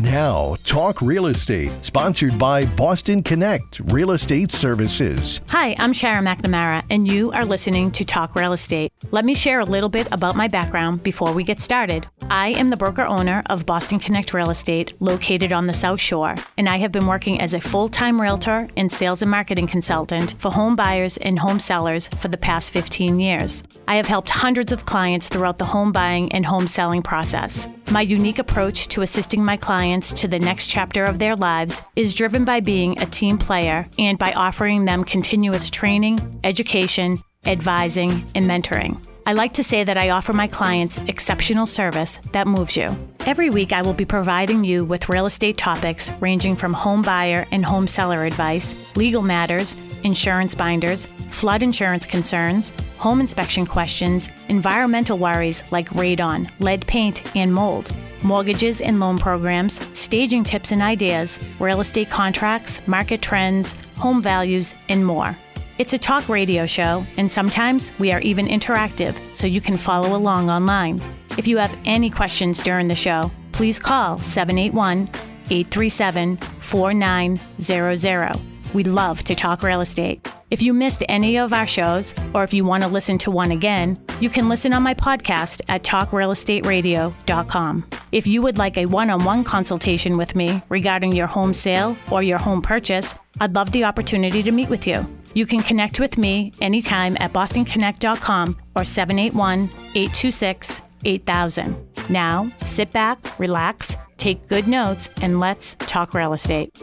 Now, Talk Real Estate, sponsored by Boston Connect Real Estate Services. Hi, I'm Sharon McNamara, and you are listening to Talk Real Estate. Let me share a little bit about my background before we get started. I am the broker owner of Boston Connect Real Estate, located on the South Shore, and I have been working as a full time realtor and sales and marketing consultant for home buyers and home sellers for the past 15 years. I have helped hundreds of clients throughout the home buying and home selling process. My unique approach to assisting my clients to the next chapter of their lives is driven by being a team player and by offering them continuous training, education, advising, and mentoring. I like to say that I offer my clients exceptional service that moves you. Every week, I will be providing you with real estate topics ranging from home buyer and home seller advice, legal matters, insurance binders, flood insurance concerns, home inspection questions, environmental worries like radon, lead paint, and mold, mortgages and loan programs, staging tips and ideas, real estate contracts, market trends, home values, and more. It's a talk radio show, and sometimes we are even interactive so you can follow along online. If you have any questions during the show, please call 781 837 4900. We'd love to talk real estate. If you missed any of our shows, or if you want to listen to one again, you can listen on my podcast at talkrealestateradio.com. If you would like a one on one consultation with me regarding your home sale or your home purchase, I'd love the opportunity to meet with you. You can connect with me anytime at bostonconnect.com or 781 826 8000. Now, sit back, relax, take good notes, and let's talk real estate.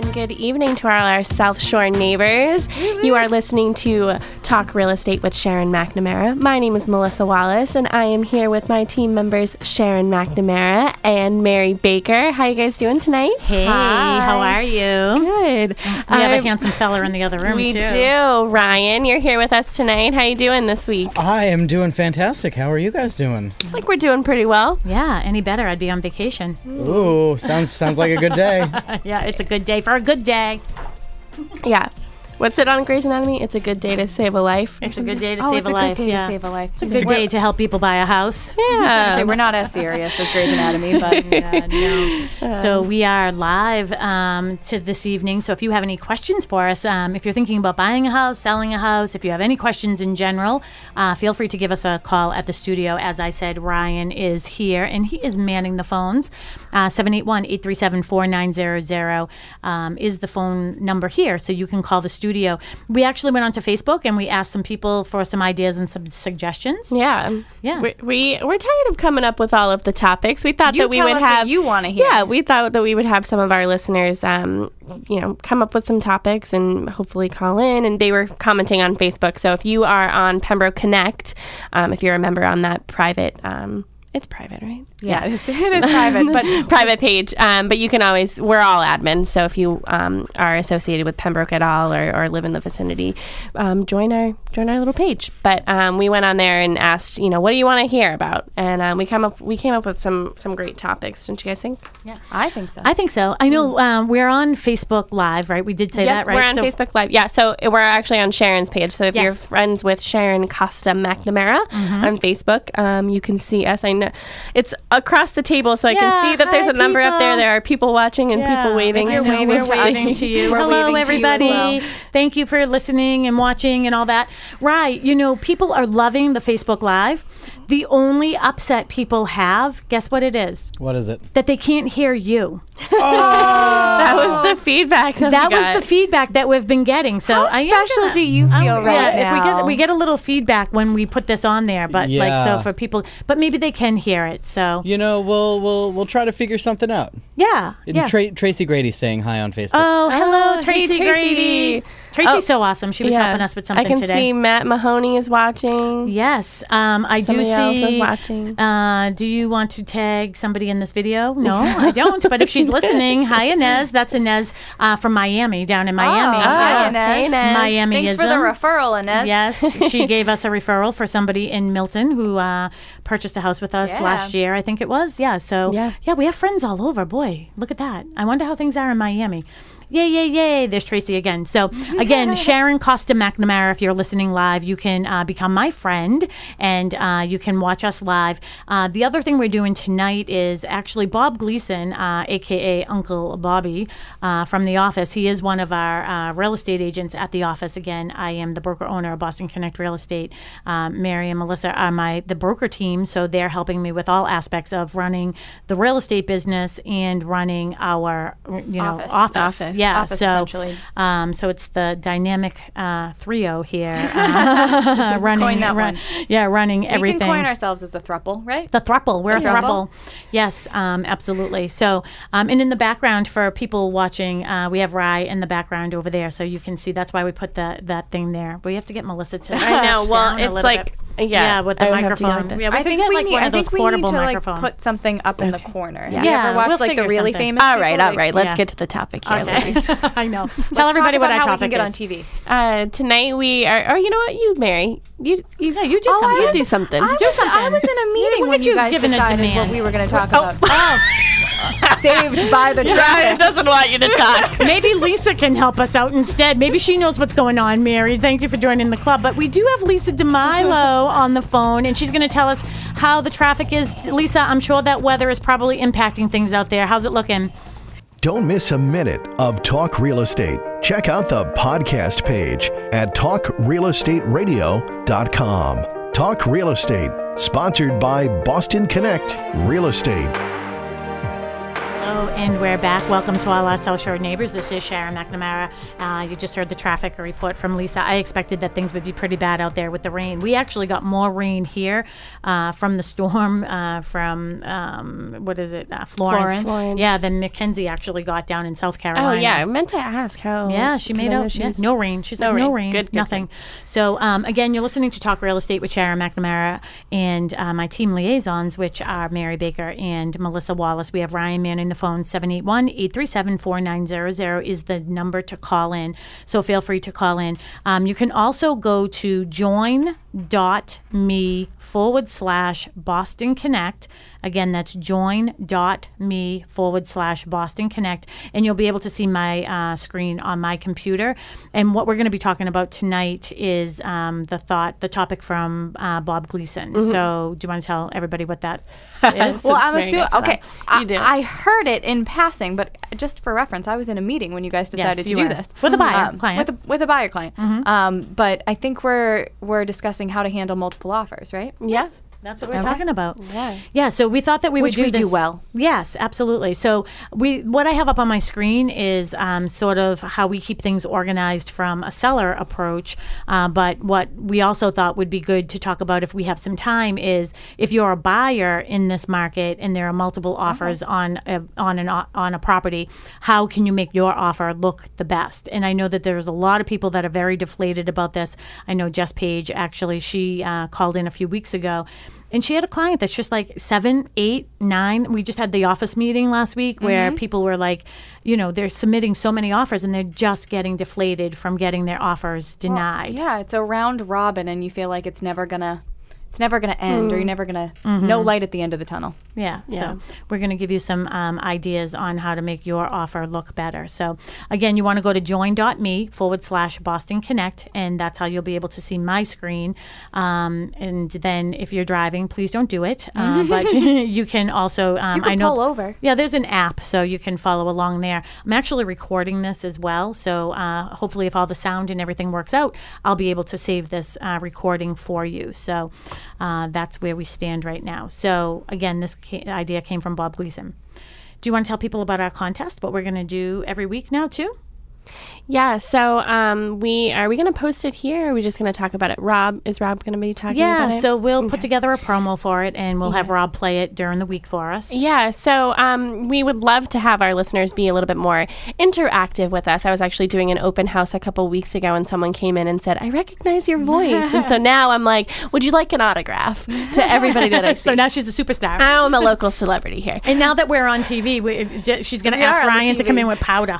And good evening to all our South Shore neighbors. You are listening to Talk Real Estate with Sharon McNamara. My name is Melissa Wallace, and I am here with my team members Sharon McNamara and Mary Baker. How are you guys doing tonight? Hey, Hi. how are you? Good. We have a Um, handsome fella in the other room, We too. do. Ryan, you're here with us tonight. How you doing this week? I am doing fantastic. How are you guys doing? I think we're doing pretty well. Yeah, any better, I'd be on vacation. Ooh, sounds sounds like a good day. yeah, it's a good day for a good day. Yeah. What's it on Grey's Anatomy? It's a good day to save a life. It's a good day to Oh, save it's a a life. good day yeah. to save a life. It's a good day to help people buy a house. Yeah. Say we're not as serious as Grey's Anatomy, but Yeah, no. So we are live um, to this evening. So if you have any questions for us, um, if you're thinking about buying a house, selling a house, if you have any questions in general, uh, feel free to give us a call at the studio. As I said, Ryan is here and he is manning the phones. Uh, 781 837 4900 um, is the phone number here. So you can call the studio. We actually went onto Facebook and we asked some people for some ideas and some suggestions. Yeah. Yeah. We, we we're tired of coming up with all of the topics. We thought You that we would have you wanna hear. Yeah, we thought that we would have some of our listeners um you know, come up with some topics and hopefully call in and they were commenting on Facebook. So if you are on Pembroke Connect, um, if you're a member on that private um it's private, right? yeah, it is, it is private. But private page. Um, but you can always, we're all admins. So if you um, are associated with Pembroke at all or, or live in the vicinity, um, join our join our little page. But um, we went on there and asked, you know, what do you want to hear about? And um, we come up we came up with some some great topics. Don't you guys think? Yeah, I think so. I think so. I know um, we're on Facebook Live, right? We did say Yep, that, right? We're on So- Facebook Live. Yeah, so we're actually on Sharon's page. So if you're friends with Sharon Costa McNamara Mm-hmm. on Facebook, um, you can see us. I know it's across the table, so I Yeah, can see that there's hi, a number up there. There are people watching and people waiting. I know, so we're waving to you. We're Hello, waving you everybody. well. Thank you for listening and watching and all that. Right. You know, people are loving the Facebook Live. The only upset people have, guess what it is? What is it? That they can't hear you. Oh. That was the feedback. That, That we was got. the feedback that we've been getting. So How I special gonna- do you feel I'm- right yeah, if we get we get a little feedback when we put this on there, but like so for people, but maybe they can hear it. So You know, we'll we'll we'll try to figure something out. yeah, And yeah. Tra- Tracy Grady's saying hi on Facebook. Oh, hello, Oh, hey, Tracy Tracy. Grady. Tracy's Oh, so awesome. She was Yeah. helping us with something today. I can today. see Matt Mahoney is watching. Yes, um, I Somebody do else see. is watching. Uh, do you want to tag somebody in this video? No, I don't. But if she's listening, hi Inez. That's Inez uh, from Miami, down in Miami. Oh, hi, Yeah. Inez. Hey, Inez. Miami Thanks for the referral, Inez. Yes, she gave us a referral for somebody in Milton who uh, purchased a house with us Yeah. last year, I think it was. Yeah, so Yeah. yeah, we have friends all over. Boy, look at that. I wonder how things are in Miami. Yay, yay, yay. There's Tracy again. So, again, Sharon Costa McNamara, if you're listening live, you can uh, become my friend and uh, you can watch us live. Uh, the other thing we're doing tonight is actually Bob Gleason, uh, aka Uncle Bobby uh, from the office. He is one of our uh, real estate agents at the office. Again, I am the broker owner of Boston Connect Real Estate. Um, Mary and Melissa are my the broker team, so they're helping me with all aspects of running the real estate business and running our you know Office. office. Office. Yeah, Office, so um, so it's the dynamic uh, trio here uh, running. Coin that run- one. Yeah, running everything. We can coin ourselves as the thruple, right? The thruple. We're a The thruple. thruple. Yes, um, absolutely. So, um, and in the background for people watching, uh, we have Rye in the background over there, so you can see. That's why we put the, that thing there. We have to get Melissa to. I know. Well, it's like bit. Yeah, with the I would have to go microphone. with this. Yeah, we I think get we like need. one I of those think we need portable to like put something up in the corner. Have Yeah, you ever watched we'll like the really something. famous? All right, people? all Like. Let's yeah. get to the topic here. Okay. ladies. I know. Tell everybody what about our how we topic can get on is. TV. Uh, tonight we are. Or you know what? You, Mary. You you you do Oh, I something. you do something. I Do was, I was in a meeting when you you guys decided what we were going to talk Oh, about. oh. Saved by the traffic. doesn't want you to talk. Maybe Lisa can help us out instead. Maybe she knows what's going on, Mary. Thank you for joining the club. But we do have Lisa DeMilo mm-hmm. on the phone, and she's going to tell us how the traffic is. Lisa, I'm sure that weather is probably impacting things out there. How's it looking? Don't miss a minute of Talk Real Estate. Check out the podcast page at talkrealestateradio.com. Talk Real Estate, sponsored by Boston Connect Real Estate. Hello, and we're back. Welcome to all our South Shore neighbors. This is Sharon McNamara. Uh, you just heard the traffic report from Lisa. I expected that things would be pretty bad out there with the rain. We actually got more rain here uh, from the storm uh, from, um, what is it, uh, Florence. Florence. Florence. Yeah, then Mackenzie actually got down in South Carolina. Oh yeah, I meant to ask how. Yeah, she made out yeah, no rain. She's No like no rain. rain, Good, good, nothing. good. So um, again, you're listening to Talk Real Estate with Sharon McNamara and uh, my team liaisons, which are Mary Baker and Melissa Wallace. We have Ryan manning the phone. 781-837-4900 is the number to call in. So feel free to call in. Um, you can also go to join.me forward slash Boston Connect. Again, that's join.me forward slash Boston Connect. And you'll be able to see my uh, screen on my computer. And what we're going to be talking about tonight is um, the thought, the topic from uh, Bob Gleason. So, do you want to tell everybody what that is? Well, I'm Mary assuming. Okay. I, You do. I heard it in passing, but just for reference, I was in a meeting when you guys decided you to do this With a buyer Um, client. With a, with a buyer client. Um, but I think we're we're discussing how to handle multiple offers, right? Yes. That's what we're Okay. talking about. Yeah. Yeah. So we thought that we Which would do we do well. Yes, absolutely. So we, what I have up on my screen is um, sort of how we keep things organized from a seller approach. Uh, but what we also thought would be good to talk about if we have some time is if you're a buyer in this market and there are multiple offers on a, on an on a property, how can you make your offer look the best? And I know that there's a lot of people that are very deflated about this. I know Jess Page actually she uh, called in a few weeks ago and she had a client that's just like seven, eight, nine. We just had the office meeting last week where mm-hmm. people were like, you know, they're submitting so many offers and they're just getting deflated from getting their offers denied. Yeah, it's a round robin, and you feel like it's never gonna it's never gonna end, or you're mm. never gonna mm-hmm. no light at the end of the tunnel. Yeah. Yeah. So we're going to give you some um, ideas on how to make your offer look better. So again, you want to go to join.me forward slash Boston Connect, and that's how you'll be able to see my screen. Um, and then if you're driving, please don't do it. Uh, but you can also, um, You can I know, pull over. Yeah, there's an app, so you can follow along there. I'm actually recording this as well, so uh, hopefully, if all the sound and everything works out, I'll be able to save this uh, recording for you. So uh, that's where we stand right now. So again, this idea came from Bob Gleason. Do you want to tell people about our contest? What we're going to do every week now, too? Yeah. So um, we are we going to post it here? Or are we just going to talk about it? Rob is Rob going to be talking about Yeah, so we'll put together a promo for it, and we'll have Rob play it during the week for us. Yeah, so um, we would love to have our listeners be a little bit more interactive with us. I was actually doing an open house a couple weeks ago, and someone came in and said, "I recognize your voice," and so now I'm like, "Would you like an autograph?" To everybody that I see. so now she's a superstar. I'm a local celebrity here. and now that we're on TV, we, she's going to ask are on the Ryan to come in with powder.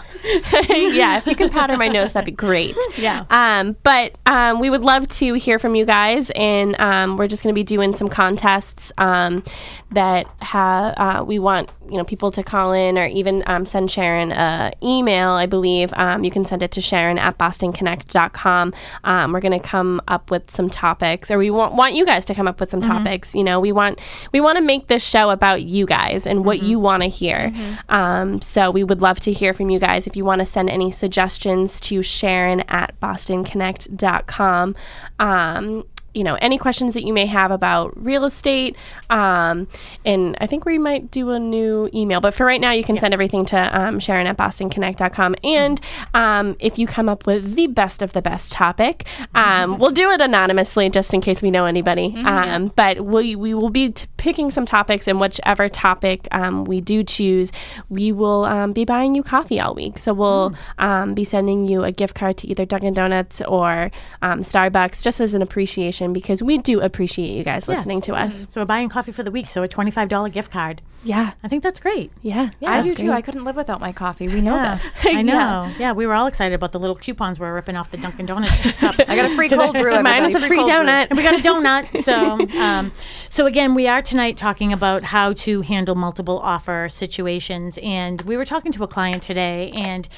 yeah, if you can powder my nose, that'd be great. Yeah. Um, but um, we would love to hear from you guys, and um, we're just going to be doing some contests um, that have uh, we want you know people to call in or even um, send Sharon a email. I believe um, you can send it to Sharon at BostonConnect.com. Um, we're going to come up with some topics, or we want want you guys to come up with some topics. You know, we want we want to make this show about you guys and what you want to hear. Um, so we would love to hear from you guys. If you want to send any suggestions to Sharon at BostonConnect.com. Um, you know any questions that you may have about real estate um, and i think we might do a new email but for right now you can send everything to um, sharon at bostonconnect.com and um, if you come up with the best of the best topic um, we'll do it anonymously just in case we know anybody. Um, but we, we will be t- picking some topics and whichever topic um, we do choose we will um, be buying you coffee all week. So we'll um, be sending you a gift card to either dunkin' donuts or um, starbucks just as an appreciation because we do appreciate you guys listening to us So we're buying coffee for the week, so a twenty-five dollar gift card. yeah I think that's great. yeah, I do that's too. I couldn't live without my coffee. We know Yeah, this. I know. Yeah. we were all excited about the little coupons we are ripping off the Dunkin' Donuts cups. I got a free cold brew. Mine is a everybody. free donut. and we got a donut. So, um, so again, we are tonight talking about how to handle multiple offer situations, and we were talking to a client today, and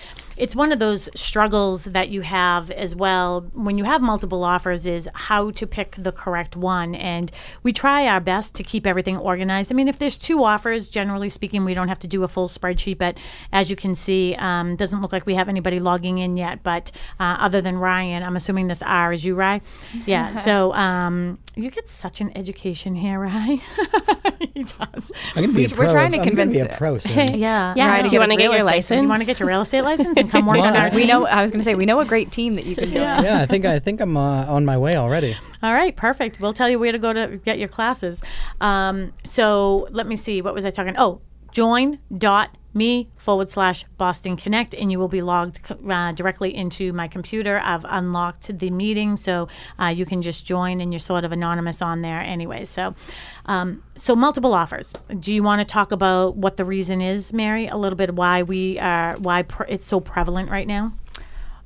it's one of those struggles that you have as well when you have multiple offers is how to pick the correct one. And we try our best to keep everything organized. I mean if there's two offers generally speaking we don't have to do a full spreadsheet but as you can see um, doesn't look like we have anybody logging in yet. But uh, other than ryan i'm assuming this r is you ryan? Yeah so um, you get such an education here ryan. He does. I'm gonna be a we're pro. trying to I'm gonna be convince- a pro soon. yeah yeah. Right, do you want to get your real license? You want to get your real estate license? and come work on Well, our actually- We know. I was going to say we know a great team that you can do it. yeah, I think I think I'm uh, on my way already. All right, perfect. We'll tell you where to go to get your classes. Um, so let me see. What was I talking? Oh, join.me forward slash Boston Connect, and you will be logged uh, directly into my computer. I've unlocked the meeting, so uh, you can just join, and you're sort of anonymous on there anyway. So, um, so multiple offers. Do you want to talk about what the reason is, Mary? A little bit why we are why it's so prevalent right now.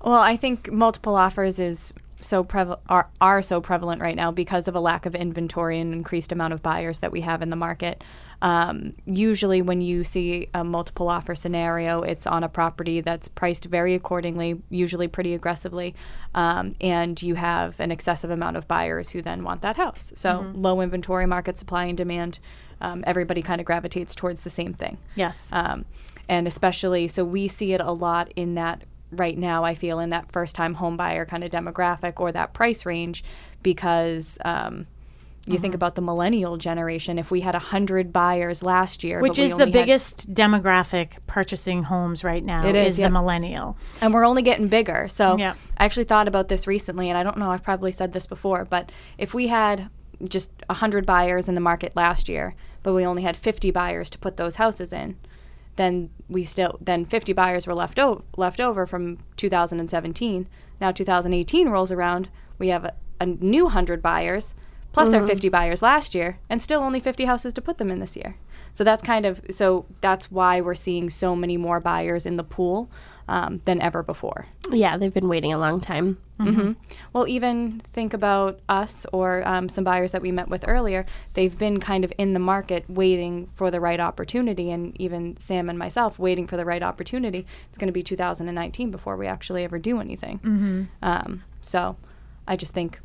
Well, I think multiple offers is so prevalent are, are so prevalent right now because of a lack of inventory and increased amount of buyers that we have in the market. Um, usually, when you see a multiple offer scenario, it's on a property that's priced very accordingly, usually pretty aggressively, um, and you have an excessive amount of buyers who then want that house. So, low inventory, market supply and demand, um, everybody kind of gravitates towards the same thing. Yes. Um, and especially, so we see it a lot in that right now, I feel, in that first time home buyer kind of demographic or that price range because um, you Mm-hmm. think about the millennial generation. If we had 100 buyers last year, Which but we is the biggest demographic purchasing homes right now. It is, the yep. millennial. and we're only getting bigger. So Yeah. I actually thought about this recently, and I don't know, I've probably said this before, but if we had just 100 buyers in the market last year, but we only had 50 buyers to put those houses in, then we still then 50 buyers were left over left over from 2017. Now 2018 rolls around, we have a, a new 100 buyers plus our 50 buyers last year and still only 50 houses to put them in this year. So that's kind of so that's why we're seeing so many more buyers in the pool um, than ever before. yeah they've been waiting a long time hmm Well, even think about us or um, some buyers that we met with earlier. They've been kind of in the market waiting for the right opportunity, and even Sam and myself waiting for the right opportunity. It's going to be 2019 before we actually ever do anything. Mm-hmm. Um, so, I just think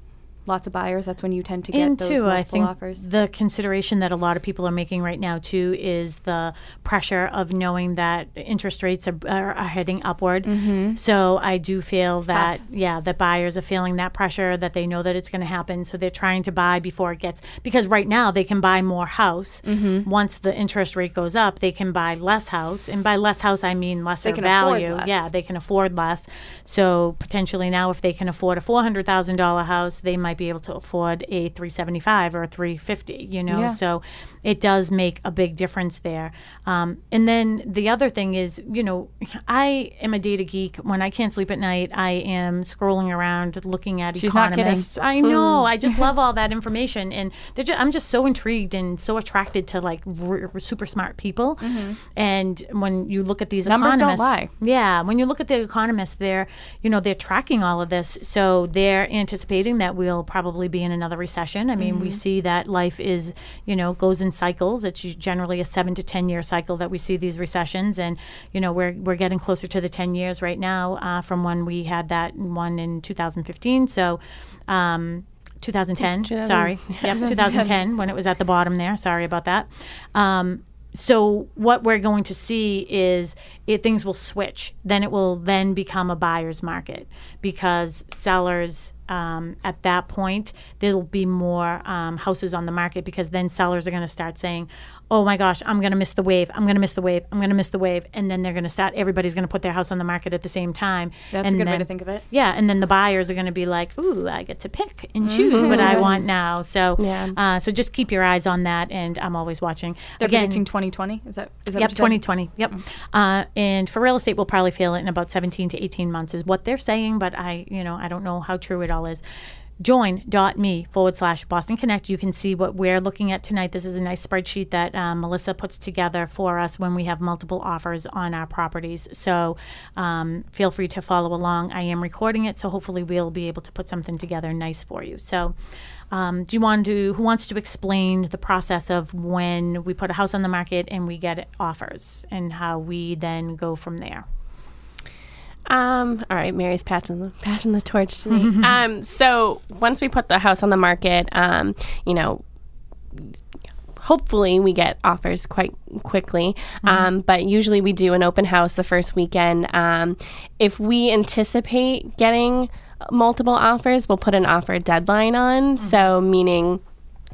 lots of buyers. That's when you tend to get and those too, multiple I think offers. the consideration that a lot of people are making right now too is the pressure of knowing that interest rates are, are, are heading upward. Mm-hmm. So I do feel that yeah, that buyers are feeling that pressure that they know that it's going to happen, so they're trying to buy before it gets because right now they can buy more house. Mm-hmm. Once the interest rate goes up, they can buy less house, and by less house I mean lesser value. less. Yeah, they can afford less. So potentially now, if they can afford a four hundred thousand dollar house, they might be able to afford a 375 or a 350, you know? Yeah. So it does make a big difference there. Um, and then the other thing is, you know, I am a data geek. When I can't sleep at night, I am scrolling around looking at She's economists. I know. I just love all that information. And they're ju- I'm just so intrigued and so attracted to like r- r- super smart people. And when you look at these Numbers don't economists, lie. yeah, when you look at the economists, they're you know they're tracking all of this, so they're anticipating that we'll probably be in another recession. I mean, we see that life is you know goes in cycles. It's generally a seven to ten year cycle that we see these recessions, and you know we're we're getting closer to the ten years right now uh, from when we had that one in 2015. So. Um, 2010, sorry. Yep, 2010 when it was at the bottom there. Sorry about that. Um, so what we're going to see is it, things will switch. Then it will then become a buyer's market because sellers um, at that point there'll be more um, houses on the market because then sellers are going to start saying, "Oh my gosh, I'm going to miss the wave. I'm going to miss the wave. I'm going to miss the wave," and then they're going to start. Everybody's going to put their house on the market at the same time. That's a and good way to think of it. Yeah, and then the buyers are going to be like, "Ooh, I get to pick and choose what I want now." So, Yeah. uh, so just keep your eyes on that, and I'm always watching. They're Again, predicting 2020. Is that is that Yep, what you said? 2020. Yep. Uh, and for real estate, we'll probably feel it in about 17 to 18 months, is what they're saying. But I, you know, I don't know how true it all is. Join.me forward slash Boston Connect. You can see what we're looking at tonight. This is a nice spreadsheet that um, Melissa puts together for us when we have multiple offers on our properties. So um, feel free to follow along. I am recording it, so hopefully we'll be able to put something together nice for you. So, um, do you want to? Who wants to explain the process of when we put a house on the market and we get offers, and how we then go from there? Um, all right, Mary's passing the passing the torch to me. um, so once we put the house on the market, um, you know, hopefully we get offers quite quickly. Um, but usually we do an open house the first weekend. Um, if we anticipate getting multiple offers, we'll put an offer deadline on. So meaning,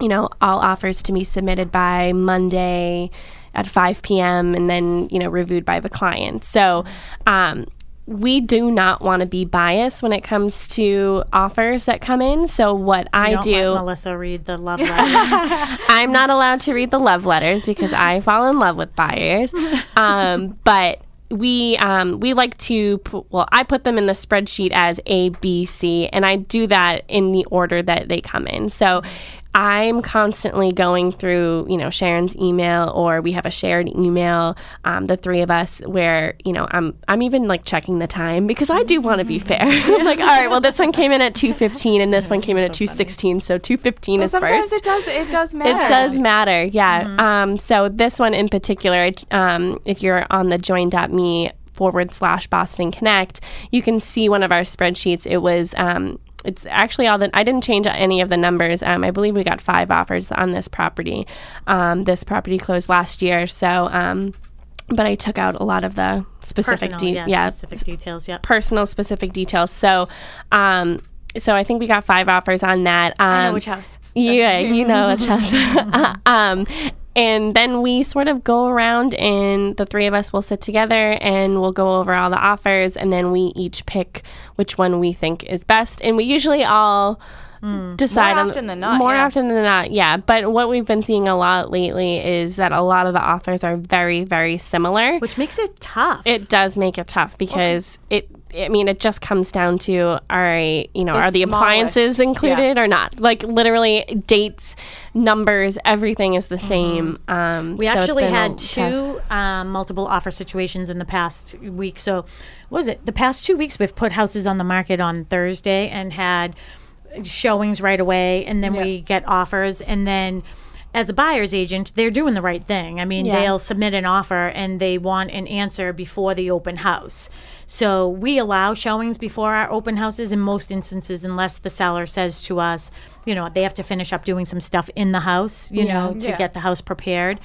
you know, all offers to be submitted by Monday at 5 p.m. and then, you know, reviewed by the client. So, um, we do not want to be biased when it comes to offers that come in. So what I Don't do, let Melissa read the love letters. I'm not allowed to read the love letters because I fall in love with buyers. Um, but we um, we like to put, well I put them in the spreadsheet as A B C and I do that in the order that they come in. So I'm constantly going through, you know, Sharon's email, or we have a shared email, um, the three of us, where you know I'm I'm even like checking the time because I do want to be fair. I'm like, all right, well, this one came in at two fifteen, and this one came in at two sixteen, so two fifteen is Sometimes first. it does it does matter. It does matter, yeah. Um, so this one in particular, um, if you're on the join.me forward slash Boston Connect, you can see one of our spreadsheets. It was. Um, it's actually all that I didn't change any of the numbers. Um, I believe we got five offers on this property. Um, this property closed last year, so. Um, but I took out a lot of the specific, Personal, de- yeah, yeah, specific details. Yep. personal specific details. So, um, so I think we got five offers on that. Um, I know which house. yeah, you know which house. um, and then we sort of go around, and the three of us will sit together and we'll go over all the offers, and then we each pick which one we think is best. And we usually all hmm. decide More on often than not, More yeah. often than not, yeah. But what we've been seeing a lot lately is that a lot of the offers are very, very similar Which makes it tough. it does make it tough because it I mean it just comes down to right, you know, The are the appliances included or not? Like literally dates, numbers, everything is the same. Um We so actually had two um, multiple offer situations in the past week. So, what was it? The past two weeks, we've put houses on the market on Thursday and had showings right away, and then we get offers, and then. As a buyer's agent, they're doing the right thing. I mean, Yeah. they'll submit an offer and they want an answer before the open house. So we allow showings before our open houses in most instances, unless the seller says to us, you know, they have to finish up doing some stuff in the house, you know, to Yeah. get the house prepared.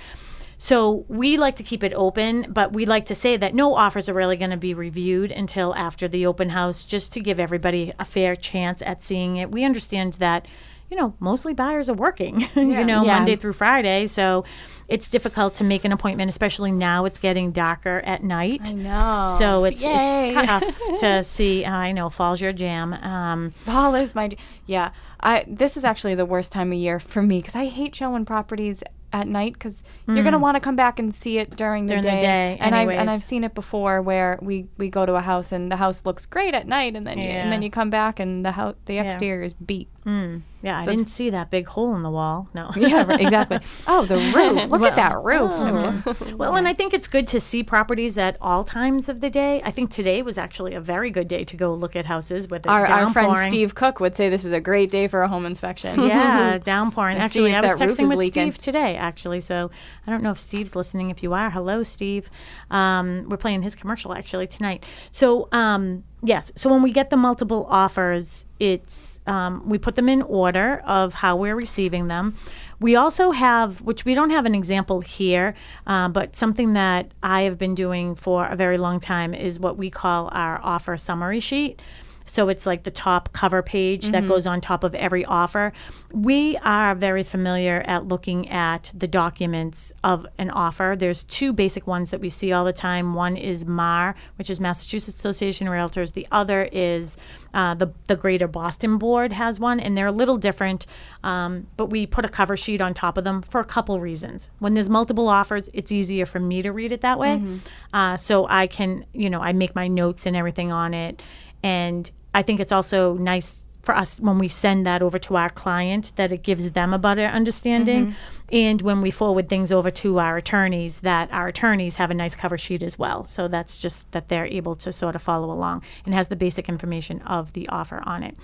So we like to keep it open, but we like to say that no offers are really going to be reviewed until after the open house, just to give everybody a fair chance at seeing it. We understand that, you know, mostly buyers are working, you know, Yeah. Monday through Friday. So it's difficult to make an appointment, especially now it's getting darker at night. I know. So it's, it's tough to see. Uh, I know fall's your jam. Um, Fall is my yeah. I this is actually the worst time of year for me because I hate showing properties at night because you're gonna want to come back and see it during the Mm. During the day. day, and I've and I've seen it before where we we go to a house and the house looks great at night and then you, and then you come back and the house the exterior is beat. Yeah, I didn't see that big hole in the wall. No. yeah, right, exactly. Oh, the roof! Look at that roof. Well, and I think it's good to see properties at all times of the day. I think today was actually a very good day to go look at houses with Our, our friend. Steve Cook would say this is a great day for a home inspection. Yeah, downpouring. And Actually, I was texting with leaking. Steve today, actually. So I don't know if Steve's listening. If you are, hello, Steve. Um, we're playing his commercial actually tonight. So um, yes, so when we get the multiple offers, it's um, we put them in order of how we're receiving them. We also have, which we don't have an example here, uh, but something that I have been doing for a very long time is what we call our offer summary sheet. So it's like the top cover page Mm-hmm. that goes on top of every offer. We are very familiar at looking at the documents of an offer. There's two basic ones that we see all the time. One is MAR, which is Massachusetts Association of Realtors. The other is uh, the the Greater Boston Board has one, and they're a little different. Um, but we put a cover sheet on top of them for a couple reasons. When there's multiple offers, it's easier for me to read it that way, uh, so I can you know I make my notes and everything on it, and I think it's also nice for us when we send that over to our client that it gives them a better understanding. And when we forward things over to our attorneys that our attorneys have a nice cover sheet as well. So that's just that they're able to sort of follow along and has the basic information of the offer on it.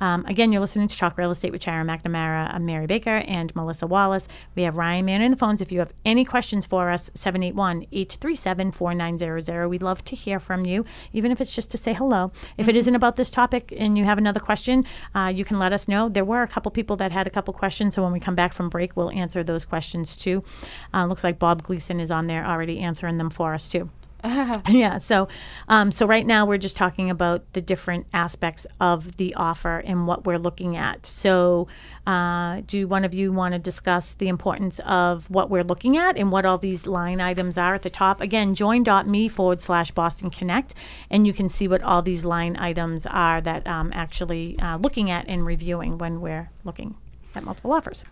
Um, again you're listening to talk real estate with Sharon McNamara. I'm Mary Baker and Melissa Wallace. We have Ryan Mann in the phones. If you have any questions for us 781-837-4900 we'd love to hear from you even if it's just to say hello. If it isn't about this topic and you have another question uh, you can let us know. There were a couple people that had a couple questions so when we come back from break we'll answer those questions too. Uh, looks like bob gleason is on there already answering them for us too yeah so um, so right now we're just talking about the different aspects of the offer and what we're looking at. So uh, do one of you want to discuss the importance of what we're looking at and what all these line items are at the top? Again join.me forward slash boston connect and you can see what all these line items are that um, actually uh, looking at and reviewing when we're looking at multiple offers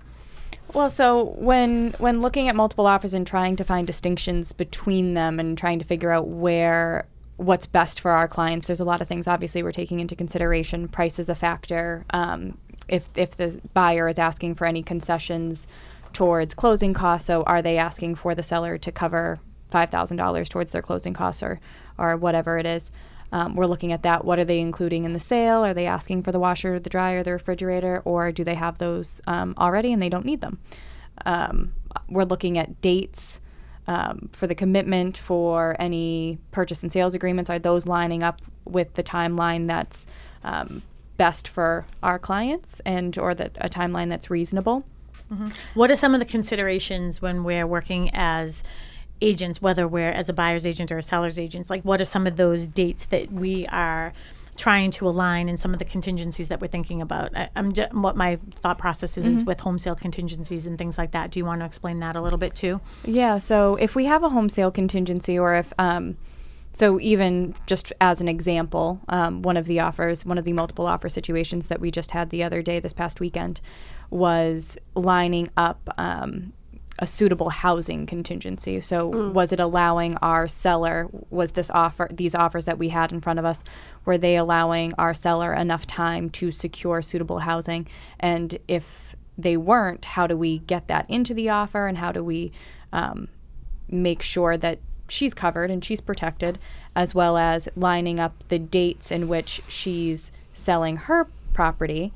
Well, so when when looking at multiple offers and trying to find distinctions between them and trying to figure out where what's best for our clients, there's a lot of things obviously we're taking into consideration. Price is a factor. Um, if if the buyer is asking for any concessions towards closing costs, so are they asking for the seller to cover five thousand dollars towards their closing costs or or whatever it is? Um, we're looking at that. What are they including in the sale? Are they asking for the washer, the dryer, the refrigerator, or do they have those um, already and they don't need them? Um, we're looking at dates um, for the commitment for any purchase and sales agreements. Are those lining up with the timeline that's um, best for our clients and or that a timeline that's reasonable? What are some of the considerations when we're working as agents, whether we're as a buyer's agent or a seller's agent? Like, what are some of those dates that we are trying to align and some of the contingencies that we're thinking about? I, I'm just, what my thought process is, is with home sale contingencies and things like that. Do you want to explain that a little bit too? Yeah, so if we have a home sale contingency, or if, um, so even just as an example, um, one of the offers, one of the multiple offer situations that we just had the other day, this past weekend, was lining up um, a suitable housing contingency. So was it allowing our seller, was this offer, these offers that we had in front of us, were they allowing our seller enough time to secure suitable housing? And if they weren't, how do we get that into the offer and how do we um, make sure that she's covered and she's protected, as well as lining up the dates in which she's selling her property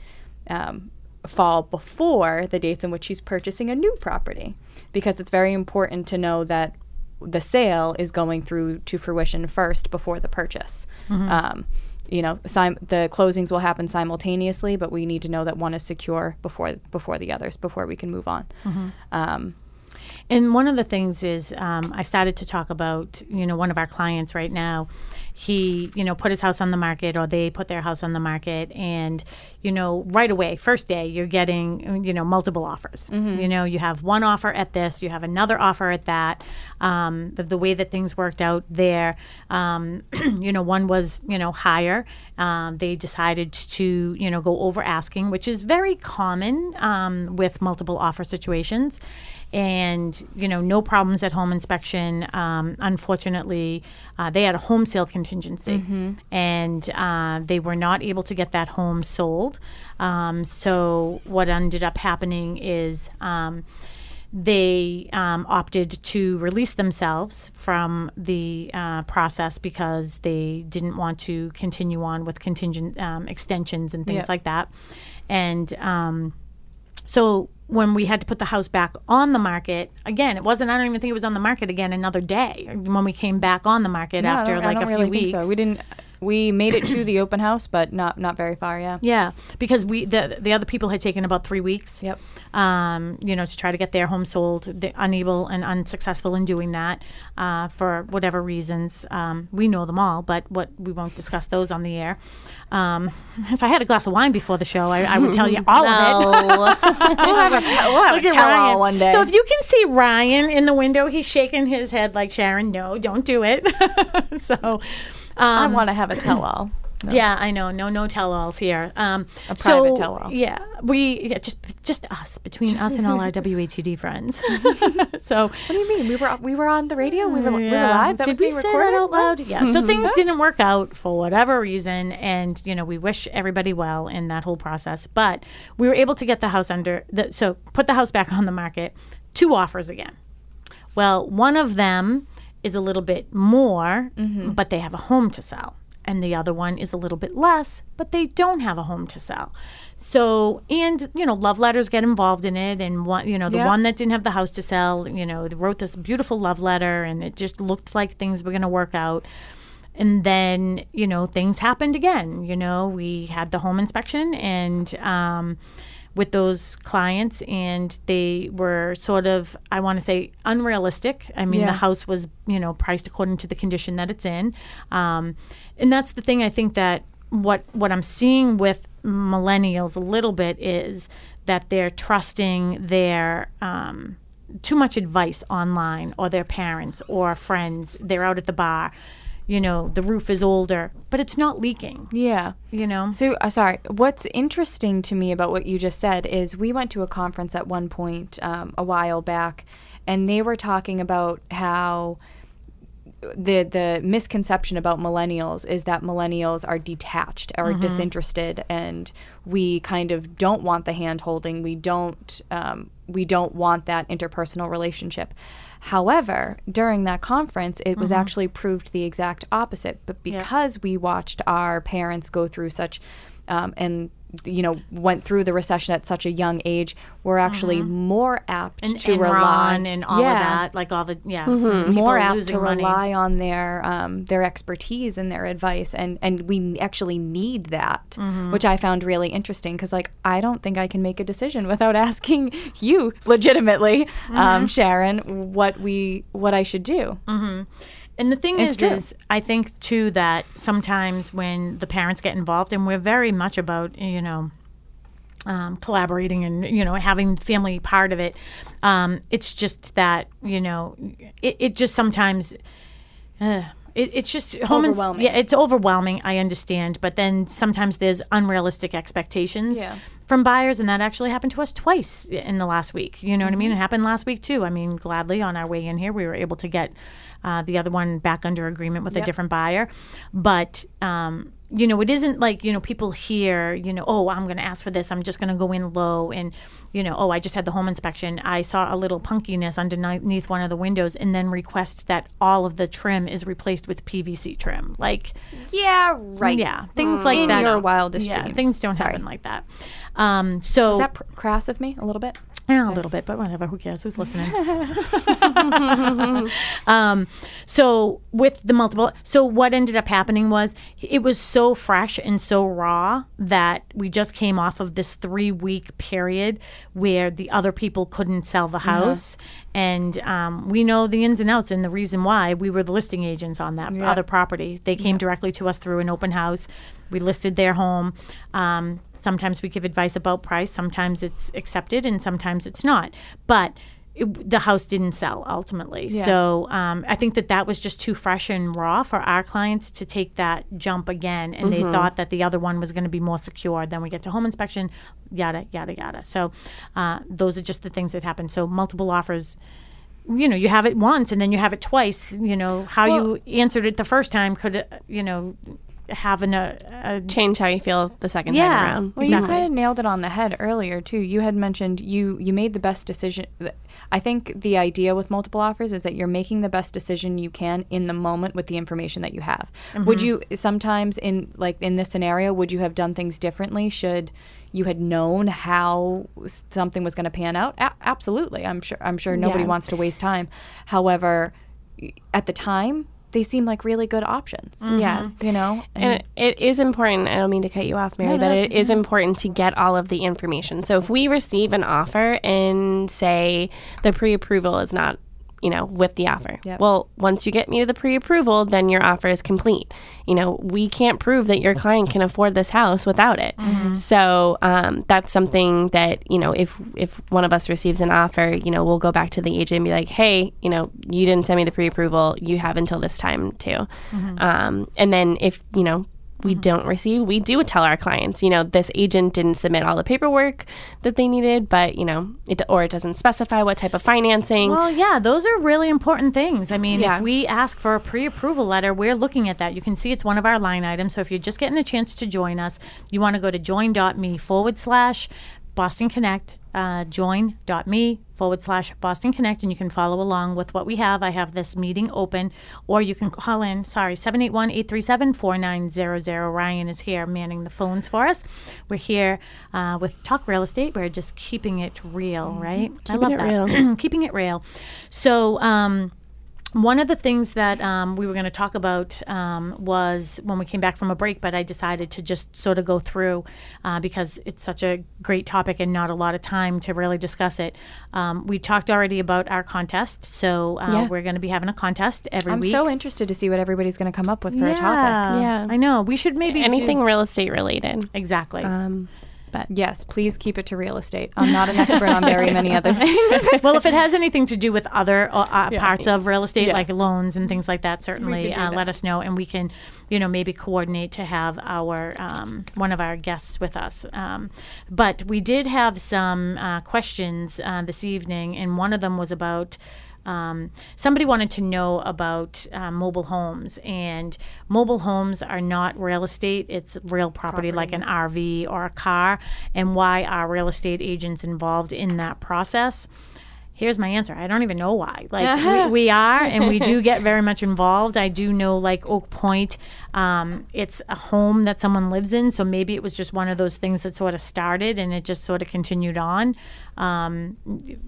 um, fall before the dates in which she's purchasing a new property, because it's very important to know that the sale is going through to fruition first before the purchase. Um, you know, sim- the closings will happen simultaneously, but we need to know that one is secure before before the others before we can move on. Um, And one of the things is um, I started to talk about, you know, one of our clients right now. He, you know, put his house on the market or they put their house on the market. And, you know, right away, first day, you're getting, you know, multiple offers. You know, you have one offer at this, you have another offer at that. Um, the, the way that things worked out there, um, you know, one was, you know, higher. Um, they decided to, you know, go over asking, which is very common um, with multiple offer situations and you know no problems at home inspection. Um, unfortunately uh, they had a home sale contingency and uh, they were not able to get that home sold. Um, so what ended up happening is um, they um, opted to release themselves from the uh, process because they didn't want to continue on with contingent um, extensions and things Yep. like that. And um, so when we had to put the house back on the market again, it wasn't. I don't even think it was on the market again another day. When we came back on the market No, after like a few think weeks, So. We didn't. We made it to the open house, but not not very far. Yeah. yeah, because we the the other people had taken about three weeks. Yep. Um, you know, to try to get their home sold, They're unable and unsuccessful in doing that uh, for whatever reasons. Um, we know them all, but what we won't discuss those on the air. Um, if I had a glass of wine before the show, I, I would tell you all of it. We'll have a we'll have a tell-all one day. So if you can see Ryan in the window, he's shaking his head like Sharon. No, don't do it. so, I um, want to have a tell-all. yeah, I know. No, no tell-alls here. Um, A so, private tell-all. Yeah, we yeah, just just us between us and all our WATD friends. so What do you mean? We were we were on the radio. We were, we were live. That Did was we say recorded. that out loud? Yeah. So Mm-hmm. things didn't work out for whatever reason, and you know we wish everybody well in that whole process. But we were able to get the house under the so put the house back on the market. Two offers again. Well, one of them is a little bit more, Mm-hmm. but they have a home to sell. And the other one is a little bit less, but they don't have a home to sell. So, and, you know, love letters get involved in it. And one, you know, the Yeah. one that didn't have the house to sell, you know, wrote this beautiful love letter and it just looked like things were going to work out. And then, you know, things happened again. You know, we had the home inspection and, um, with those clients and they were sort of i want to say unrealistic. I mean Yeah. the house was you know priced according to the condition that it's in. Um, and that's the thing i think that what what i'm seeing with millennials a little bit is that they're trusting their um, too much advice online or their parents or friends. They're out at the bar you know the roof is older but it's not leaking Yeah. you know So, uh, sorry. What's interesting to me about what you just said is we went to a conference at one point um, a while back, and they were talking about how the the misconception about millennials is that millennials are detached or disinterested, and we kind of don't want the hand holding. We don't um, we don't want that interpersonal relationship. However, during that conference, it was actually proved the exact opposite. But because we watched our parents go through such um, and you know went through the recession at such a young age, we're actually more apt and to Enron rely on and all Yeah. of that, like all the yeah, Mm-hmm. more apt to money. rely on their um, their expertise and their advice, and and we actually need that, Mm-hmm. which I found really interesting because like I don't think I can make a decision without asking you legitimately, Mm-hmm. um, Sharon, what we what I should do. And the thing It's is, true. is I think too that sometimes when the parents get involved, and we're very much about you know. Um, collaborating and you know having family part of it um, it's just that you know it, it just sometimes uh, it, it's just home Overwhelming. yeah it's overwhelming i understand but then sometimes there's unrealistic expectations Yeah. From buyers and that actually happened to us twice in the last week. You know what i Mm-hmm. mean? It happened last week too. I mean gladly on our way in here we were able to get uh, the other one back under agreement with a different buyer. But um, you know it isn't like you know people hear you know oh i'm going to ask for this i'm just going to go in low and you know oh i just had the home inspection i saw a little punkiness underneath one of the windows and then request that all of the trim is replaced with pvc trim like Yeah, right. yeah things like In that your wildest yeah, dreams. things don't Sorry. happen like that um, so Is that pr- crass of me a little bit? yeah, a little bit, but whatever. Who cares? Who's listening? um, so with the multiple, so what ended up happening was it was so fresh and so raw that we just came off of this three week period where the other people couldn't sell the house, and um, we know the ins and outs and the reason why we were the listing agents on that other property. They came directly to us through an open house. We listed their home. Um, sometimes we give advice about price. Sometimes it's accepted, and sometimes it's not. But it, the house didn't sell ultimately. So um, I think that that was just too fresh and raw for our clients to take that jump again, and they thought that the other one was going to be more secure. Then we get to home inspection, yada yada yada. So uh, those are just the things that happen. So multiple offers. You know, you have it once and then you have it twice. You know, how you answered it the first time could, you know, have an, a, a Change how you feel the second Yeah. time around. Well, you kind of nailed it on the head earlier too. You had mentioned you you made the best decision. I think the idea with multiple offers is that you're making the best decision you can in the moment with the information that you have. Would mm-hmm. you sometimes in like in this scenario would you have done things differently should you had known how something was going to pan out? A- absolutely. I'm sure I'm sure nobody Yeah. wants to waste time. However, at the time they seem like really good options. Yeah. Mm-hmm. You know? And it, it is important. I don't mean to cut you off, Mary, No, no, but it is important to get all of the information. So if we receive an offer and say the pre-approval is not, you know, with the offer, Yep. well, once you get me to the pre-approval, then your offer is complete. You know, we can't prove that your client can afford this house without it. So um, that's something that you know, if if one of us receives an offer, you know, we'll go back to the agent and be like, hey, you know, you didn't send me the pre-approval. You have until this time too. Um, and then if you know we don't receive, we do tell our clients, you know, this agent didn't submit all the paperwork that they needed, but you know, it or it doesn't specify what type of financing. Well, yeah, those are really important things. I mean, Yeah. if we ask for a pre approval letter, we're looking at that. You can see it's one of our line items. So if you're just getting a chance to join us, you want to go to join.me forward slash Boston Connect, uh, join.me forward slash Boston Connect, and you can follow along with what we have. I have this meeting open, or you can call in, sorry, 781 837 4900. Ryan is here manning the phones for us. We're here uh, with Talk Real Estate. We're just keeping it real, right? I Keeping love it that. real. keeping it real. So, um, one of the things that um, we were going to talk about um, was when we came back from a break, but I decided to just sort of go through uh, because it's such a great topic and not a lot of time to really discuss it. Um, we talked already about our contest, so uh, Yeah. we're going to be having a contest every week. I'm so interested to see what everybody's going to come up with for yeah, a topic. Yeah. I know. We should maybe do- Anything real estate related. exactly. But Yes, please keep it to real estate. I'm not an expert on very many other things. well, if it has anything to do with other uh, uh, parts of real estate, Yeah. like loans and things like that, certainly uh, that. let us know, and we can, you know, maybe coordinate to have our um, one of our guests with us. Um, but we did have some uh, questions uh, this evening, and one of them was about. Um, somebody wanted to know about uh, mobile homes, and mobile homes are not real estate. It's real property, like an RV or a car, and why are real estate agents involved in that process? Here's my answer. I don't even know why. Like we, we are, and we do get very much involved. I do know, like Oak Point, um, it's a home that someone lives in, so maybe it was just one of those things that sort of started and it just sort of continued on, um,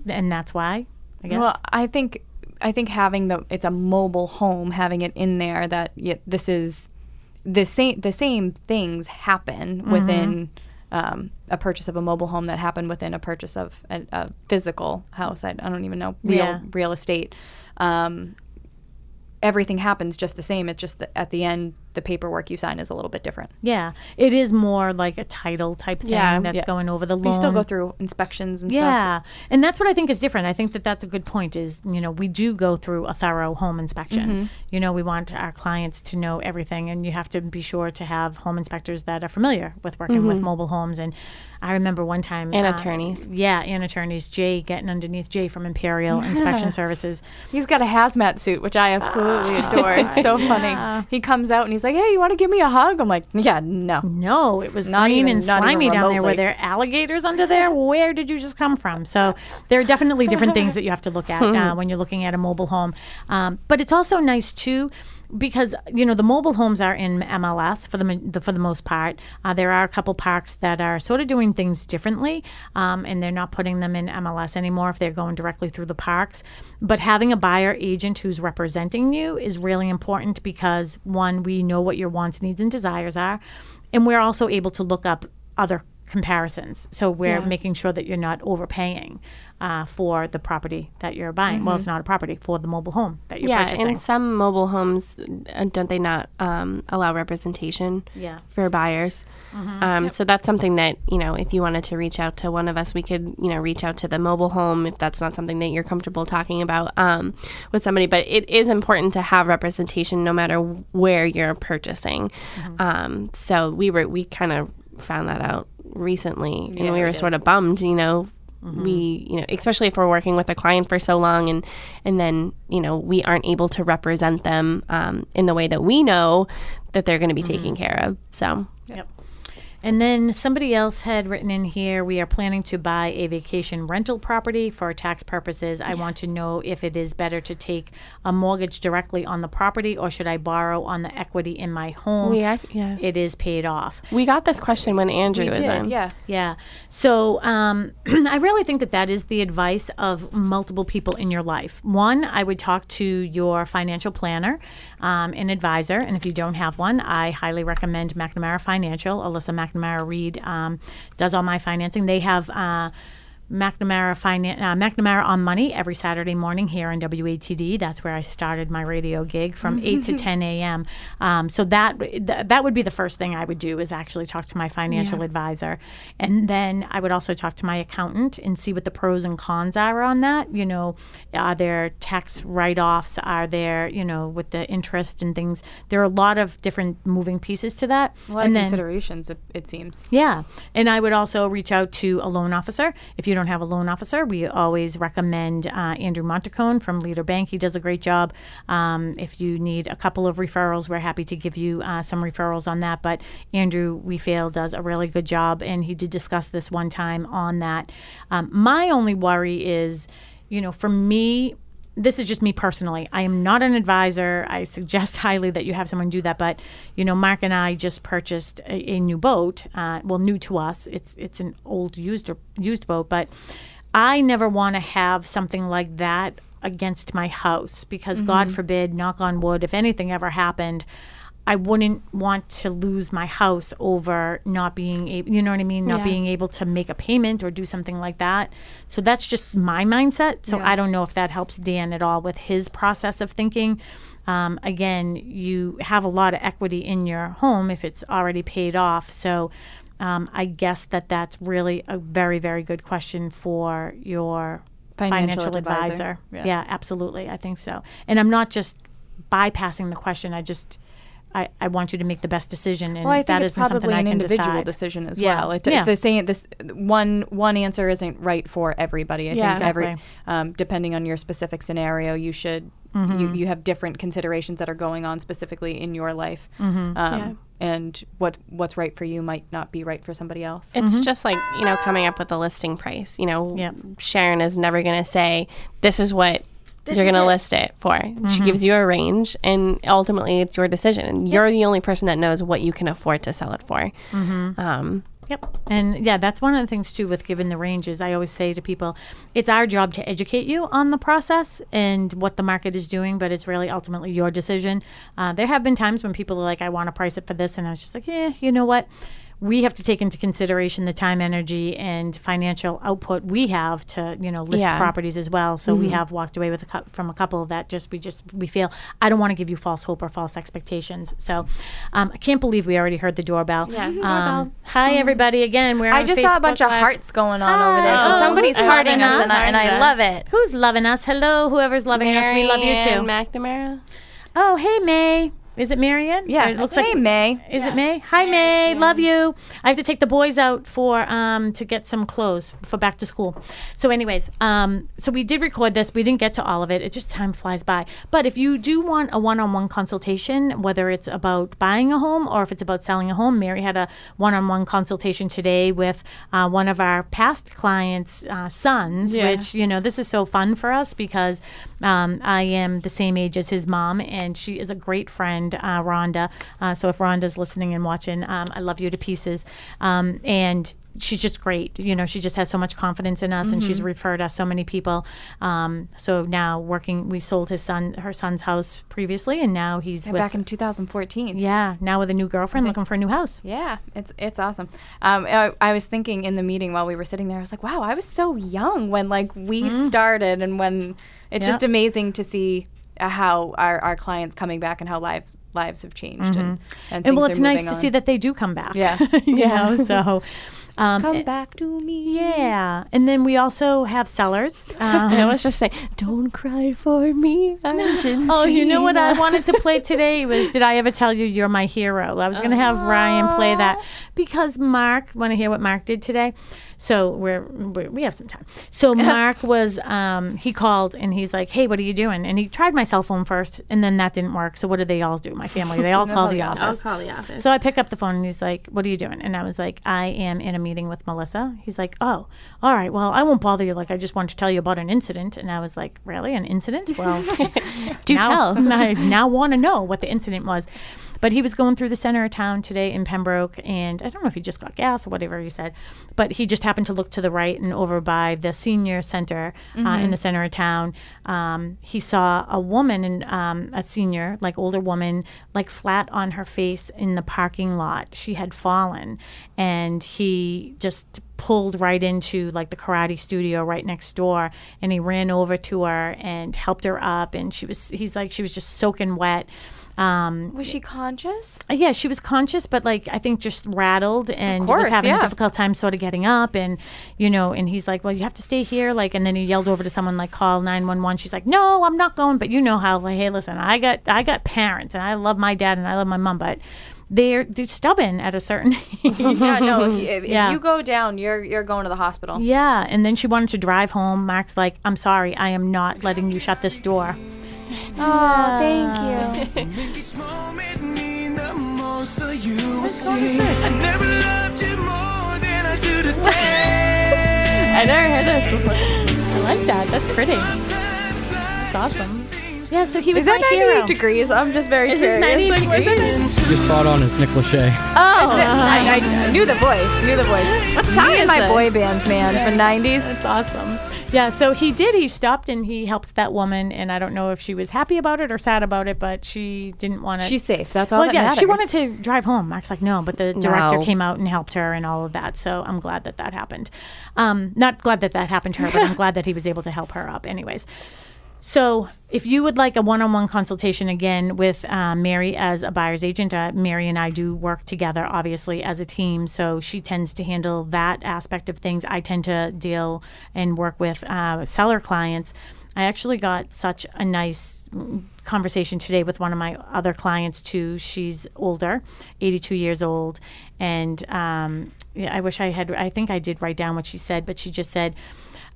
and that's why. I guess. well, I think I think having the it's a mobile home, having it in there that y this is the same the same things happen Mm-hmm. within um, a purchase of a mobile home that happen within a purchase of a, a physical house. I, I don't even know real Yeah. real estate. Um, everything happens just the same. It's just that at the end, the paperwork you sign is a little bit different. yeah, it is more like a title type thing Yeah. that's Yeah. going over the loan. You still go through inspections and stuff. Yeah, and that's what I think is different. I think that that's a good point. Is you know we do go through a thorough home inspection. Mm-hmm. You know we want our clients to know everything, and you have to be sure to have home inspectors that are familiar with working with mobile homes. And I remember one time Mm-hmm. And uh, attorneys. Yeah, and attorneys. Jay getting underneath Jay from Imperial Inspection Services. He's got a hazmat suit, which I absolutely adore. It's so funny. He comes out and he's like, "Hey, you want to give me a hug?" I'm like, "Yeah, no." No, it was Not green even- and slimy down there. Were there alligators under there? Where did you just come from? So there are definitely different things that you have to look at uh, when you're looking at a mobile home. Um, but it's also nice too. Because you know the mobile homes are in MLS for the, the for the most part. Uh, there are a couple parks that are sort of doing things differently, um, and they're not putting them in MLS anymore if they're going directly through the parks. But having a buyer agent who's representing you is really important because one, we know what your wants, needs, and desires are, and we're also able to look up other comparisons. So we're Yeah. making sure that you're not overpaying uh, for the property that you're buying. Well, it's not a property for the mobile home that you're yeah, purchasing. Yeah, and some mobile homes uh, don't they not um, allow representation Yeah. for buyers? Um, So that's something that you know, if you wanted to reach out to one of us, we could you know reach out to the mobile home if that's not something that you're comfortable talking about um, with somebody. But it is important to have representation no matter where you're purchasing. Um, so we were we kind of found that out recently, and Yeah, we we were sort of bummed, you know. We, you know, especially if we're working with a client for so long, and and then you know we aren't able to represent them um, in the way that we know that they're going to be taken care of. So Yep. And then somebody else had written in here, we are planning to buy a vacation rental property for tax purposes. I want to know if it is better to take a mortgage directly on the property or should I borrow on the equity in my home? we, ac- yeah, It is paid off. we got this question when Andrew We was did, in. yeah. Yeah. So um, I really think that that is the advice of multiple people in your life. One, I would talk to your financial planner, um, an advisor, and if you don't have one, I highly recommend McNamara Financial. Alyssa McNamara Reed um, does all my financing. They have. Uh, McNamara Finan- uh, McNamara on Money every Saturday morning here on WATD. That's where I started my radio gig from 8 to 10 a.m. Um, so that th- that would be the first thing I would do is actually talk to my financial advisor, and then I would also talk to my accountant and see what the pros and cons are on that. You know, are there tax write-offs? Are there you know with the interest and things? There are a lot of different moving pieces to that. A lot and of then, considerations, it, it seems. yeah. And I would also reach out to a loan officer. If you don't have a loan officer, we always recommend uh, Andrew Montacone from Leader Bank. He does a great job. Um, if you need a couple of referrals, we're happy to give you uh, some referrals on that. But Andrew, we feel, does a really good job. And he did discuss this one time on that. Um, my only worry is, you know, for me, this is just me personally. I am not an advisor. I suggest highly that you have someone do that. But you know, Mark and I just purchased a, a new boat. Uh, well, new to us. It's it's an old used used boat, but I never want to have something like that against my house because God forbid, knock on wood, if anything ever happened. I wouldn't want to lose my house over not being able, you know what I mean, not Yeah. being able to make a payment or do something like that. So that's just my mindset. So I don't know if that helps Dan at all with his process of thinking. Um, again, you have a lot of equity in your home if it's already paid off. So um, I guess that that's really a very, very good question for your Financial financial, advisor. advisor. Yeah. yeah, absolutely. I think so. And I'm not just bypassing the question. I just I, I want you to make the best decision, and Well, I think that it's isn't something probably I an can individual decide. decision as Yeah, well. It, yeah. The saying this one one answer isn't right for everybody. I Yeah. think every Exactly. um, depending on your specific scenario, you should Mm-hmm. you, you have different considerations that are going on specifically in your life, Mm-hmm. um, Yeah. and what what's right for you might not be right for somebody else. It's just like, you know, coming up with a listing price. You know, Yep. Sharon is never going to say, this is what you're going to list it for. She gives you a range, and ultimately it's your decision. And you're the only person that knows what you can afford to sell it for. Um, Yep. And yeah, that's one of the things too with giving the ranges. I always say to people, it's our job to educate you on the process and what the market is doing, but it's really ultimately your decision. Uh, there have been times when people are like, I want to price it for this. And I was just like, yeah, you know what? We have to take into consideration the time, energy, and financial output we have to, you know, list Yeah. properties as well. So we have walked away with a cou- from a couple that just we just we feel I don't want to give you false hope or false expectations. So um, I can't believe we already heard the doorbell. Yeah, Um, doorbell. hi everybody again. We're I on just saw a bunch Facebook of hearts going on over there, so Hi. somebody's Who's hearting loving us, and I, us? and I love it. Who's loving us? Hello, whoever's loving us. We love you Marianne too. McNamara. oh, hey May. Is it Marianne? Yeah, Or It looks hey like May. Is it May? Hi May, love you. I have to take the boys out for um to get some clothes for back to school. So, anyways, um, so we did record this. We didn't get to all of it. It just time flies by. But if you do want a one-on-one consultation, whether it's about buying a home or if it's about selling a home, Mary had a one-on-one consultation today with uh, one of our past clients' uh, sons, Yeah. which you know this is so fun for us because um, I am the same age as his mom, and she is a great friend, uh, Rhonda. Uh, so if Rhonda's listening and watching, um, I love you to pieces. Um, and she's just great. You know, she just has so much confidence in us, and she's referred us so many people. Um, so now working, we sold his son, her son's house previously, and now he's with, back in 2014. yeah, now with a new girlfriend looking for a new house. Yeah, it's it's awesome. Um, I, I was thinking in the meeting while we were sitting there, I was like, wow, I was so young when like we started, and when it's just Mm-hmm. Amazing to see uh, how our, our clients coming back and how lives lives have changed and and, Mm-hmm. And things well, it's nice to see that they do come back. Yeah. you Yeah. know, so. Um, come back to me. yeah, and then we also have sellers. Um, I was just saying, don't cry for me, Argentina. Oh, you know what I wanted to play today was Did I Ever Tell You You're My Hero? I was going to have Ryan play that because Mark, want to hear what Mark did today? So we're, we're we have some time. So Mark was um, he called and he's like, "Hey, what are you doing?" And he tried my cell phone first, and then that didn't work. So what do they all do? My family, they all call the office. I call the office. So I pick up the phone and he's like, "What are you doing?" And I was like, "I am in a meeting with Melissa." He's like, "Oh, all right. Well, I won't bother you. Like, I just wanted to tell you about an incident." And I was like, "Really, an incident? Well, Do now, tell. I now want to know what the incident was." But he was going through the center of town today in Pembroke, and I don't know if he just got gas or whatever he said, but he just happened to look to the right and over by the senior center uh, in the center of town. Um, he saw a woman, and um, a senior, like older woman, like flat on her face in the parking lot. She had fallen, and he just pulled right into like the karate studio right next door and he ran over to her and helped her up and she was he's like she was just soaking wet um Was she conscious? yeah, she was conscious, but like I think just rattled and course, was having yeah. a difficult time sort of getting up. And you know, and he's like, "Well, you have to stay here." Like, and then he yelled over to someone like, "Call nine one one." She's like, "No, I'm not going." But you know how like, hey, listen, I got I got parents, and I love my dad and I love my mom, but they're they're stubborn at a certain age. yeah, no. If, you- if, Yeah. if you go down, you're you're going to the hospital. Yeah, and then she wanted to drive home. Mark's like, "I'm sorry, I am not letting you shut this door." Oh, thank you. Make this moment mean the most so you will see. I never loved you more than I do today. I never heard this before. I like that. That's pretty. Sometimes life awesome. Yeah, so he was Is that my 98 hero. degrees? I'm just very Is this curious. 98 Like, degrees? was You're spot on. It's Nick Lachey. Oh, I, I knew the voice. Knew the voice. What song Me is my this? boy bands, man, for 90s. That's awesome. Yeah, so he did. He stopped and he helped that woman, and I don't know if she was happy about it or sad about it, but she didn't want to. She's safe. That's all well, that yeah, matters. she wanted to drive home. Mark's like, no, but the director No. came out and helped her and all of that. So I'm glad that that happened. Um, not glad that that happened to her, but I'm glad that he was able to help her up. Anyways, so if you would like a one-on-one consultation again with uh, Mary as a buyer's agent, uh, Mary and I do work together, obviously as a team. So she tends to handle that aspect of things. I tend to deal and work with uh, seller clients. I actually got such a nice conversation today with one of my other clients too. She's older, 82 years old, and um, I wish I had. I think I did write down what she said, but she just said.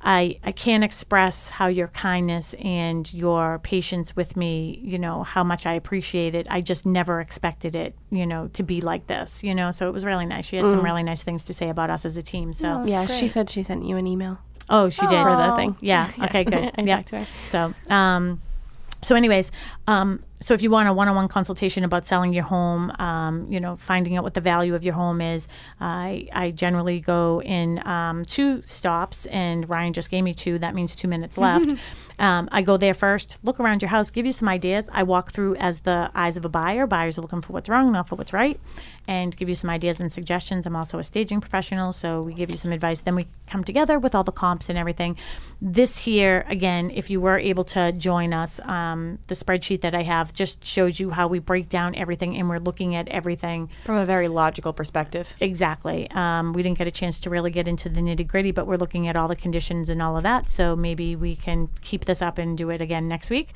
I, I can't express how your kindness and your patience with me, you know, how much I appreciate it. I just never expected it, you know, to be like this, you know. So it was really nice. She had some really nice things to say about us as a team. So, Yeah, she said she sent you an email oh, she did. for the thing. Yeah. Okay. Good. I yeah. talked to her. So, um, so anyways, um, so if you want a one-on-one consultation about selling your home, um, you know, finding out what the value of your home is, I I generally go in um, two stops, and Ryan just gave me two. That means two minutes left. um, I go there first, look around your house, give you some ideas. I walk through as the eyes of a buyer. Buyers are looking for what's wrong, not for what's right, and give you some ideas and suggestions. I'm also a staging professional, so we give you some advice. Then we come together with all the comps and everything. This here, again, if you were able to join us, um, the spreadsheet that I have just shows you how we break down everything and we're looking at everything From a very logical perspective. exactly. Um, we didn't get a chance to really get into the nitty gritty, but we're looking at all the conditions and all of that. So maybe we can keep this up and do it again next week.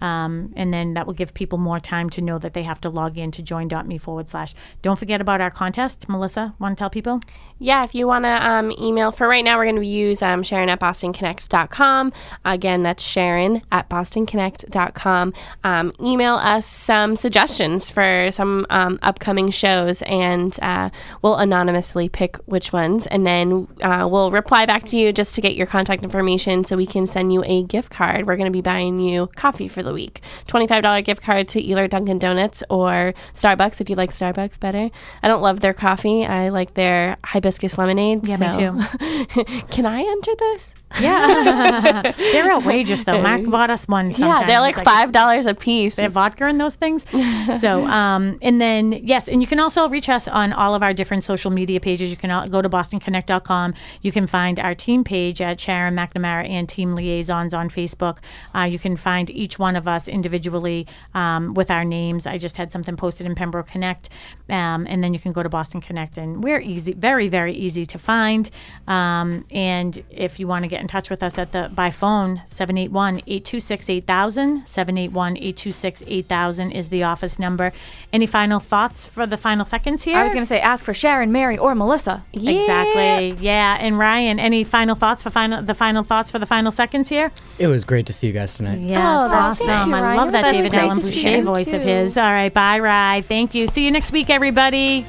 Um, and then that will give people more time to know that they have to log in to join.me forward slash. Don't forget about our contest. Melissa, want to tell people? Yeah, if you want to um, email, for right now, we're going to use um, Sharon at BostonConnect.com. Again, that's Sharon at BostonConnect.com. Um, email email us some suggestions for some um, upcoming shows, and uh, we'll anonymously pick which ones, and then uh, we'll reply back to you just to get your contact information so we can send you a gift card. We're going to be buying you coffee for the week, twenty-five dollar gift card to either Dunkin' Donuts or Starbucks if you like Starbucks better. I don't love their coffee. I like their hibiscus lemonade. Yeah, me too. can I enter this? Yeah, they're outrageous though. Mac bought us one. Yeah, they're like five dollars a piece. They have vodka in those things. so, um, and then, yes, and you can also reach us on all of our different social media pages. You can go to bostonconnect.com. You can find our team page at Sharon McNamara and Team Liaisons on Facebook. Uh, you can find each one of us individually um, with our names. I just had something posted in Pembroke Connect. Um, and then you can go to Boston Connect, and we're easy, very, very easy to find. Um, and if you want to get in touch with us at the by phone 781-826-8000 781-826-8000 is the office number. Any final thoughts for the final seconds here? I was going to say ask for Sharon, Mary, or Melissa. exactly. Yeah. And ryan any final thoughts for final the final thoughts for the final seconds here? It was great to see you guys tonight. yeah Oh, that's awesome. you, i love that That david was nice allen to boucher hear, voice of his. All right bye rye. Thank you. See you next week everybody